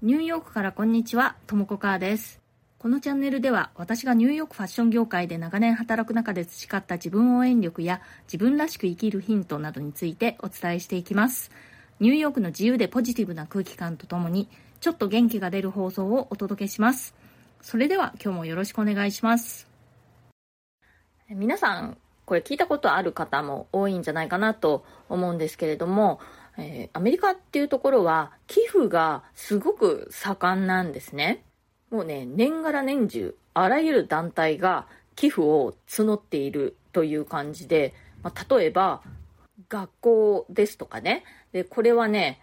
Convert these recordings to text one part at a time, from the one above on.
ニューヨークからこんにちは、ともこかーです。このチャンネルでは私がニューヨークファッション業界で長年働く中で培った自分応援力や自分らしく生きるヒントなどについてお伝えしていきます。ニューヨークの自由でポジティブな空気感とともにちょっと元気が出る放送をお届けします。それでは今日もよろしくお願いします。皆さん、これ聞いたことある方も多いんじゃないかなと思うんですけれども、えーアメリカっていうところは寄付がすごく盛んなんですね。もうね、年がら年中、あらゆる団体が寄付を募っているという感じで、まあ、例えば、学校ですとかね。で、これはね、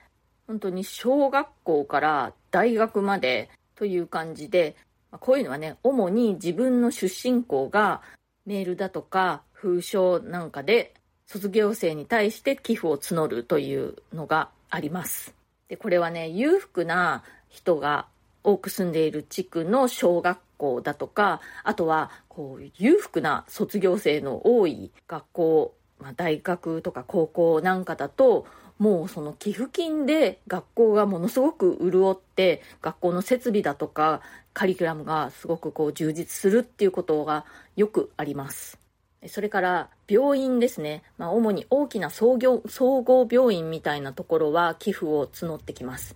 本当に小学校から大学までという感じで、まあこういうのはね、主に自分の出身校がメールだとか封書なんかで卒業生に対して寄付を募るというのがあります。で、これはね、裕福な人が多く住んでいる地区の小学校だとか、あとは、こう、裕福な卒業生の多い学校、まあ、大学とか高校なんかだと、もうその寄付金で学校がものすごく潤って、学校の設備だとか、カリキュラムがすごくこう充実するっていうことがよくあります。それから病院ですね。まあ、主に大きな総業総合病院みたいなところは寄付を募ってきます。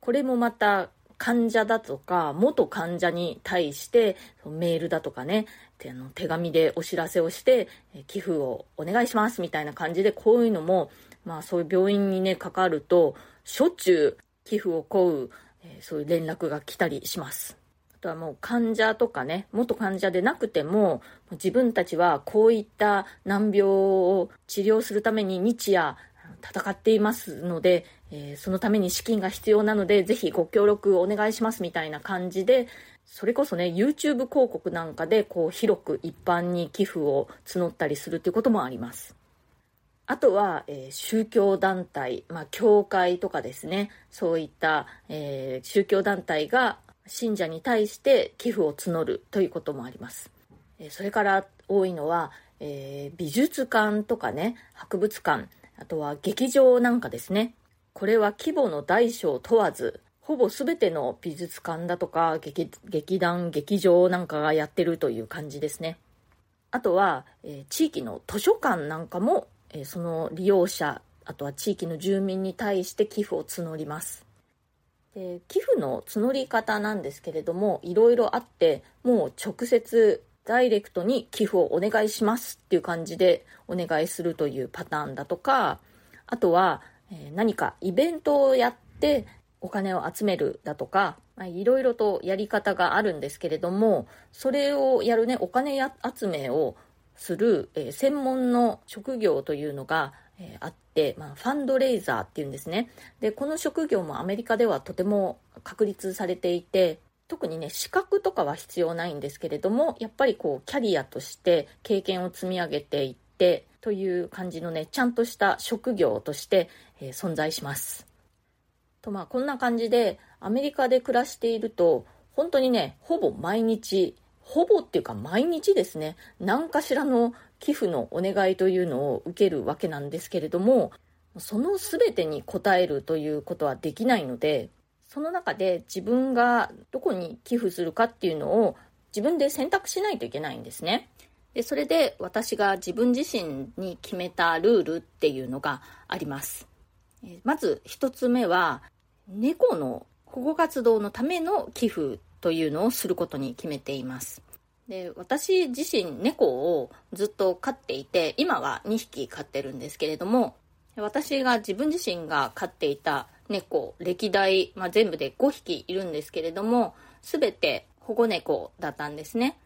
これもまた患者だとか元患者に対してメールだとかね手紙でお知らせをして寄付をお願いしますみたいな感じでこういうのもまあそういう病院にねかかるとしょっちゅう寄付を請う、そういう連絡が来たりします。とはもう患者とかね、元患者でなくても、自分たちはこういった難病を治療するために日夜戦っていますので、えーそのために資金が必要なので、ぜひご協力お願いしますみたいな感じで、それこそね、YouTube 広告なんかで、こう、広く一般に寄付を募ったりするということもあります。あとは、えー宗教団体、まあ、教会とかですね、そういった、えー宗教団体が信者に対して寄付を募るということもあります。えそれから多いのは、えー美術館とかね、博物館、あとは劇場なんかですね。これは規模の大小問わず、ほぼ全ての美術館だとか劇劇団、劇場なんかがやってるという感じですね。あとは、えー地域の図書館なんかも、えーその利用者、あとは地域の住民に対して寄付を募ります。で寄付の募り方なんですけれども、いろいろあって、もう直接ダイレクトに寄付をお願いしますっていう感じでお願いするというパターンだとか、あとは、え何かイベントをやってお金を集めるだとか、いろいろとやり方があるんですけれども、それをやるね、お金や集めをする、え専門の職業というのが、えあって、まあ、ファンドレイザーっていうんですね。で、この職業もアメリカではとても確立されていて、特にね、資格とかは必要ないんですけれども、やっぱりこう、キャリアとして経験を積み上げていって、という感じのね、ちゃんとした職業として、えー存在します。とまあこんな感じでアメリカで暮らしていると本当にねほぼ毎日ほぼっていうか毎日ですね何かしらの寄付のお願いというのを受けるわけなんですけれどもその全てに応えるということはできないのでその中で自分がどこに寄付するかっていうのを自分で選択しないといけないんですね。でそれで私が自分自身に決めたルールっていうのがあります。えまず一つ目は猫の保護活動のための寄付というのをすることに決めていますで私自身猫をずっと飼っていて今は2匹飼ってるんですけれども私が自分自身が飼っていた猫歴代、まあ、全部で5匹いるんですけれども全て保護猫だったんですね。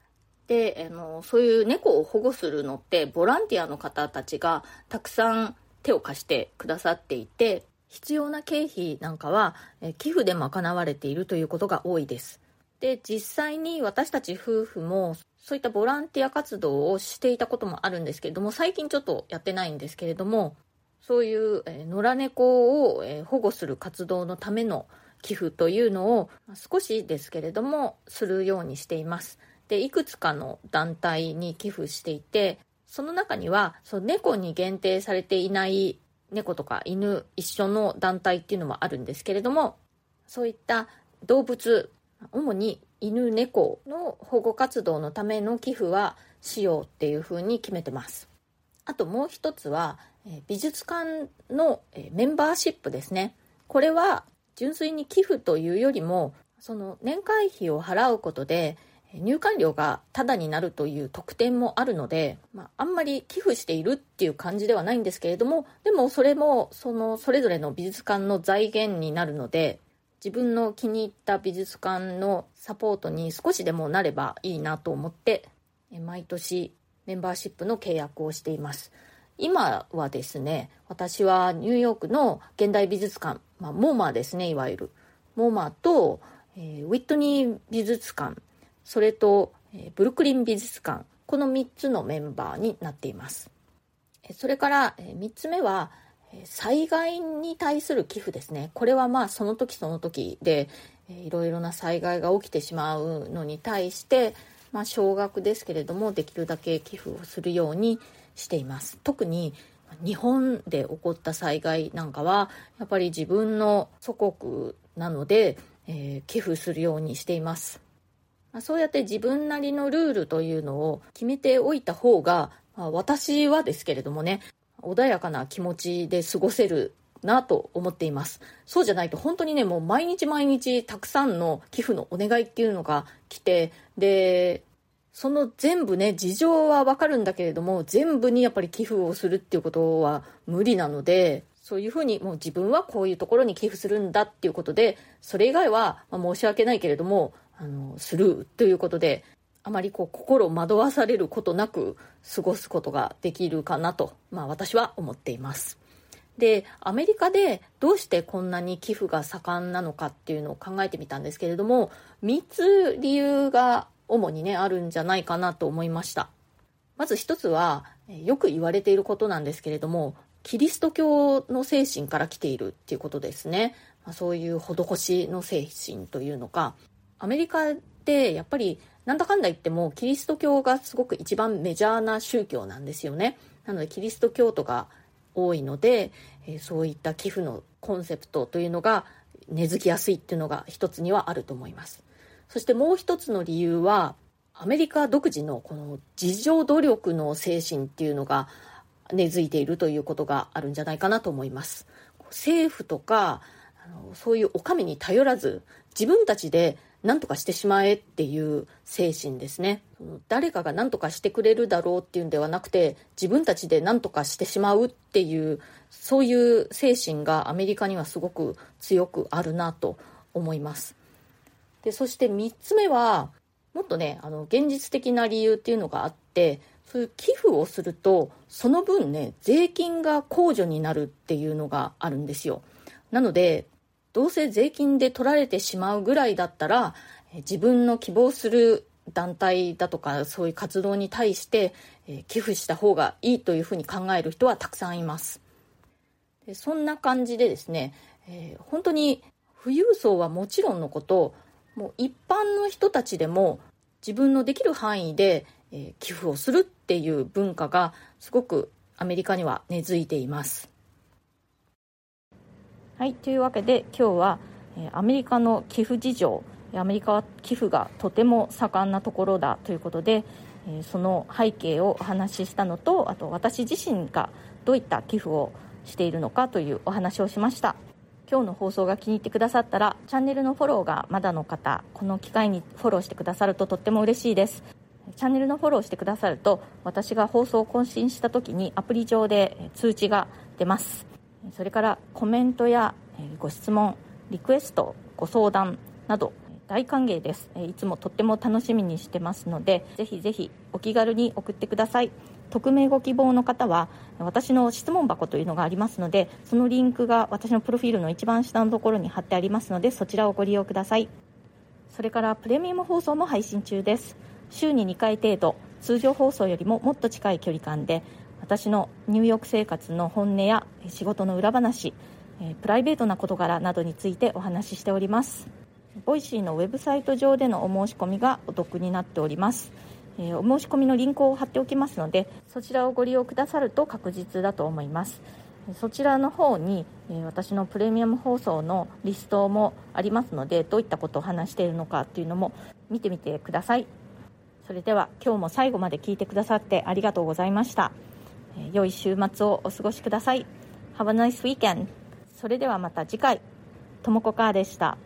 であのそういう猫を保護するのってボランティアの方たちがたくさん手を貸してくださっていて必要な経費なんかは寄付で賄われているということが多いです。で実際に私たち夫婦もそういったボランティア活動をしていたこともあるんですけれども最近ちょっとやってないんですけれどもそういう、え野良猫を、え保護する活動のための寄付というのを少しですけれどもするようにしています。でいくつかの団体に寄付していてその中にはそう猫に限定されていない猫とか犬一緒の団体っていうのもあるんですけれどもそういった動物主に犬猫の保護活動のための寄付はしようっていうふうに決めてます。あともう一つは美術館のメンバーシップですね。これは純粋に寄付というよりもその年会費を払うことで入館料がタダになるという特典もあるので、まあ、あんまり寄付しているっていう感じではないんですけれどもでもそれもそのそれぞれの美術館の財源になるので自分の気に入った美術館のサポートに少しでもなればいいなと思って毎年メンバーシップの契約をしています。今はですね私はニューヨークの現代美術館、まあ、モーマーですねいわゆる。モーマーと、えー、ウィットニー美術館それと、えー、ブルックリン美術館この3つのメンバーになっています。それから、えー、3つ目は災害に対する寄付ですね。これはまあその時その時でいろいろな災害が起きてしまうのに対して、まあ、少額ですけれどもできるだけ寄付をするようにしています。特に日本で起こった災害なんかはやっぱり自分の祖国なので、えー、寄付するようにしています。そうやって自分なりのルールというのを決めておいた方が私はですけれどもね穏やかな気持ちで過ごせるなと思っています。そうじゃないと本当にねもう毎日毎日たくさんの寄付のお願いっていうのが来てでその全部ね事情はわかるんだけれども全部にやっぱり寄付をするっていうことは無理なのでそういうふうにもう自分はこういうところに寄付するんだっていうことでそれ以外は、ま申し訳ないけれどもあのスルーということであまりこう心惑わされることなく過ごすことができるかなと、まあ、私は思っています。でアメリカでどうしてこんなに寄付が盛んなのかっていうのを考えてみたんですけれども3つ理由が主にねあるんじゃないかなと思いました。まず1つはよく言われていることなんですけれどもキリスト教の精神から来ているっていうことですね、まあ、そういう施しの精神というのか。アメリカでやっぱりなんだかんだ言ってもキリスト教がすごく一番メジャーな宗教なんですよね。なのでキリスト教徒が多いので、えそういった寄付のコンセプトというのが根付きやすいっていうのが一つにはあると思います。そしてもう一つの理由はアメリカ独自のこの自助努力の精神っていうのが根付いているということがあるんじゃないかなと思います。政府とかあのそういうお上に頼らず自分たちで何とかしてしまえっていう精神ですね。誰かが何とかしてくれるだろうっていうんではなくて自分たちで何とかしてしまうっていうそういう精神がアメリカにはすごく強くあるなと思います。でそして3つ目はもっとねあの現実的な理由っていうのがあってそういう寄付をするとその分ね税金が控除になるっていうのがあるんですよ。なのでどうせ税金で取られてしまうぐらいだったら自分の希望する団体だとかそういう活動に対して、寄付した方がいいというふうに考える人はたくさんいます。でそんな感じでですね、えー、本当に富裕層はもちろんのこともう一般の人たちでも自分のできる範囲で、え、寄付をするっていう文化がすごくアメリカには根付いています。はいというわけで今日はアメリカの寄付事情アメリカは寄付がとても盛んなところだということでその背景をお話ししたのとあと私自身がどういった寄付をしているのかというお話をしました。今日の放送が気に入ってくださったらチャンネルのフォローがまだの方この機会にフォローしてくださるととっても嬉しいです。チャンネルのフォローしてくださると私が放送を更新した時にアプリ上で通知が出ます。それからコメントやご質問リクエストご相談など大歓迎です。いつもとっても楽しみにしてますのでぜひぜひお気軽に送ってください。匿名ご希望の方は私の質問箱というのがありますのでそのリンクが私のプロフィールの一番下のところに貼ってありますのでそちらをご利用ください。それからプレミアム放送も配信中です。週に2回程度通常放送よりももっと近い距離感で私のニューヨーク生活の本音や仕事の裏話、えプライベートな事柄などについてお話ししております。 Voicy のウェブサイト上でのお申し込みがお得になっております。えお申し込みのリンクを貼っておきますのでそちらをご利用くださると確実だと思います。そちらの方に、え私のプレミアム放送のリストもありますのでどういったことを話しているのかっていうのも見てみてください。それでは今日も最後まで聞いてくださってありがとうございました。良い週末をお過ごしください。Have a nice weekend! それではまた次回。ともこかーでした。